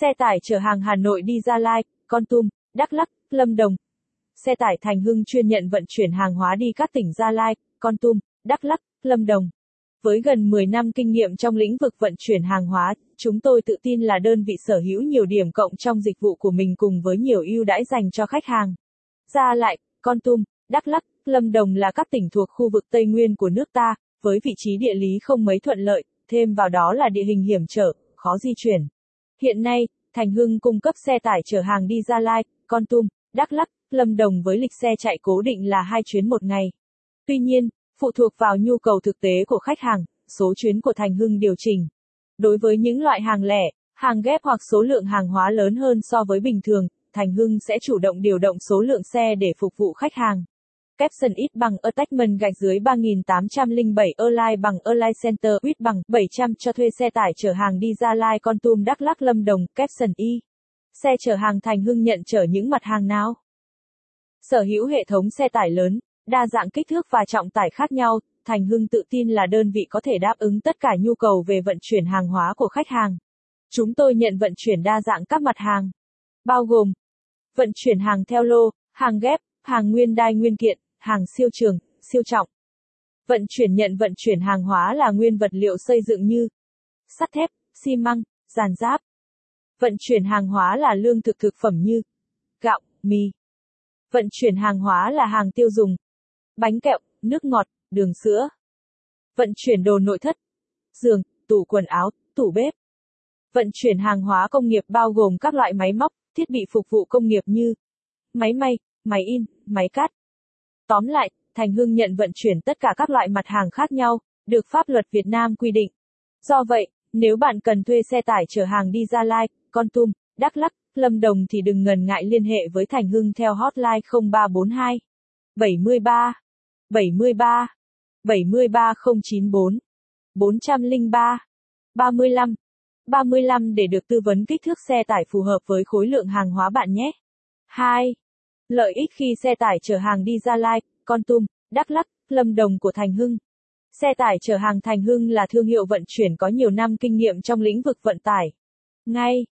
Xe tải chở hàng Hà Nội đi Gia Lai, Con Tum, Đắk Lắk, Lâm Đồng. Xe tải Thành Hưng chuyên nhận vận chuyển hàng hóa đi các tỉnh Gia Lai, Con Tum, Đắk Lắk, Lâm Đồng. Với gần 10 năm kinh nghiệm trong lĩnh vực vận chuyển hàng hóa, chúng tôi tự tin là đơn vị sở hữu nhiều điểm cộng trong dịch vụ của mình cùng với nhiều ưu đãi dành cho khách hàng. Gia Lai, Con Tum, Đắk Lắk, Lâm Đồng là các tỉnh thuộc khu vực Tây Nguyên của nước ta, với vị trí địa lý không mấy thuận lợi, thêm vào đó là địa hình hiểm trở, khó di chuyển. Hiện nay, Thành Hưng cung cấp xe tải chở hàng đi Gia Lai, Con Tum, Đắk Lắk, Lâm Đồng với lịch xe chạy cố định là hai chuyến một ngày. Tuy nhiên, phụ thuộc vào nhu cầu thực tế của khách hàng, số chuyến của Thành Hưng điều chỉnh. Đối với những loại hàng lẻ, hàng ghép hoặc số lượng hàng hóa lớn hơn so với bình thường, Thành Hưng sẽ chủ động điều động số lượng xe để phục vụ khách hàng. Capson ít bằng attachment gạch dưới 3807 Align bằng Align Center ít bằng 700 cho thuê xe tải chở hàng đi Gia Lai Con Tum Đắk Lắk Lâm Đồng Capson Y. Xe chở hàng Thành Hưng nhận chở những mặt hàng nào? Sở hữu hệ thống xe tải lớn, đa dạng kích thước và trọng tải khác nhau, Thành Hưng tự tin là đơn vị có thể đáp ứng tất cả nhu cầu về vận chuyển hàng hóa của khách hàng. Chúng tôi nhận vận chuyển đa dạng các mặt hàng, bao gồm vận chuyển hàng theo lô, hàng ghép, hàng nguyên đai nguyên kiện, hàng siêu trường, siêu trọng. Vận chuyển nhận vận chuyển hàng hóa là nguyên vật liệu xây dựng như sắt thép, xi măng, giàn giáp. Vận chuyển hàng hóa là lương thực thực phẩm như gạo, mì. Vận chuyển hàng hóa là hàng tiêu dùng, bánh kẹo, nước ngọt, đường sữa. Vận chuyển đồ nội thất, giường, tủ quần áo, tủ bếp. Vận chuyển hàng hóa công nghiệp bao gồm các loại máy móc, thiết bị phục vụ công nghiệp như máy may, máy in, máy cắt. Tóm lại, Thành Hưng nhận vận chuyển tất cả các loại mặt hàng khác nhau, được pháp luật Việt Nam quy định. Do vậy, nếu bạn cần thuê xe tải chở hàng đi Gia Lai, Con Tum, Đắk Lắk, Lâm Đồng thì đừng ngần ngại liên hệ với Thành Hưng theo hotline 0342 73 73 73094 403 35 35 để được tư vấn kích thước xe tải phù hợp với khối lượng hàng hóa bạn nhé. 2. Lợi ích khi xe tải chở hàng đi Gia Lai, Con Tum, Đắk Lắk, Lâm Đồng của Thành Hưng. Xe tải chở hàng Thành Hưng là thương hiệu vận chuyển có nhiều năm kinh nghiệm trong lĩnh vực vận tải. Ngay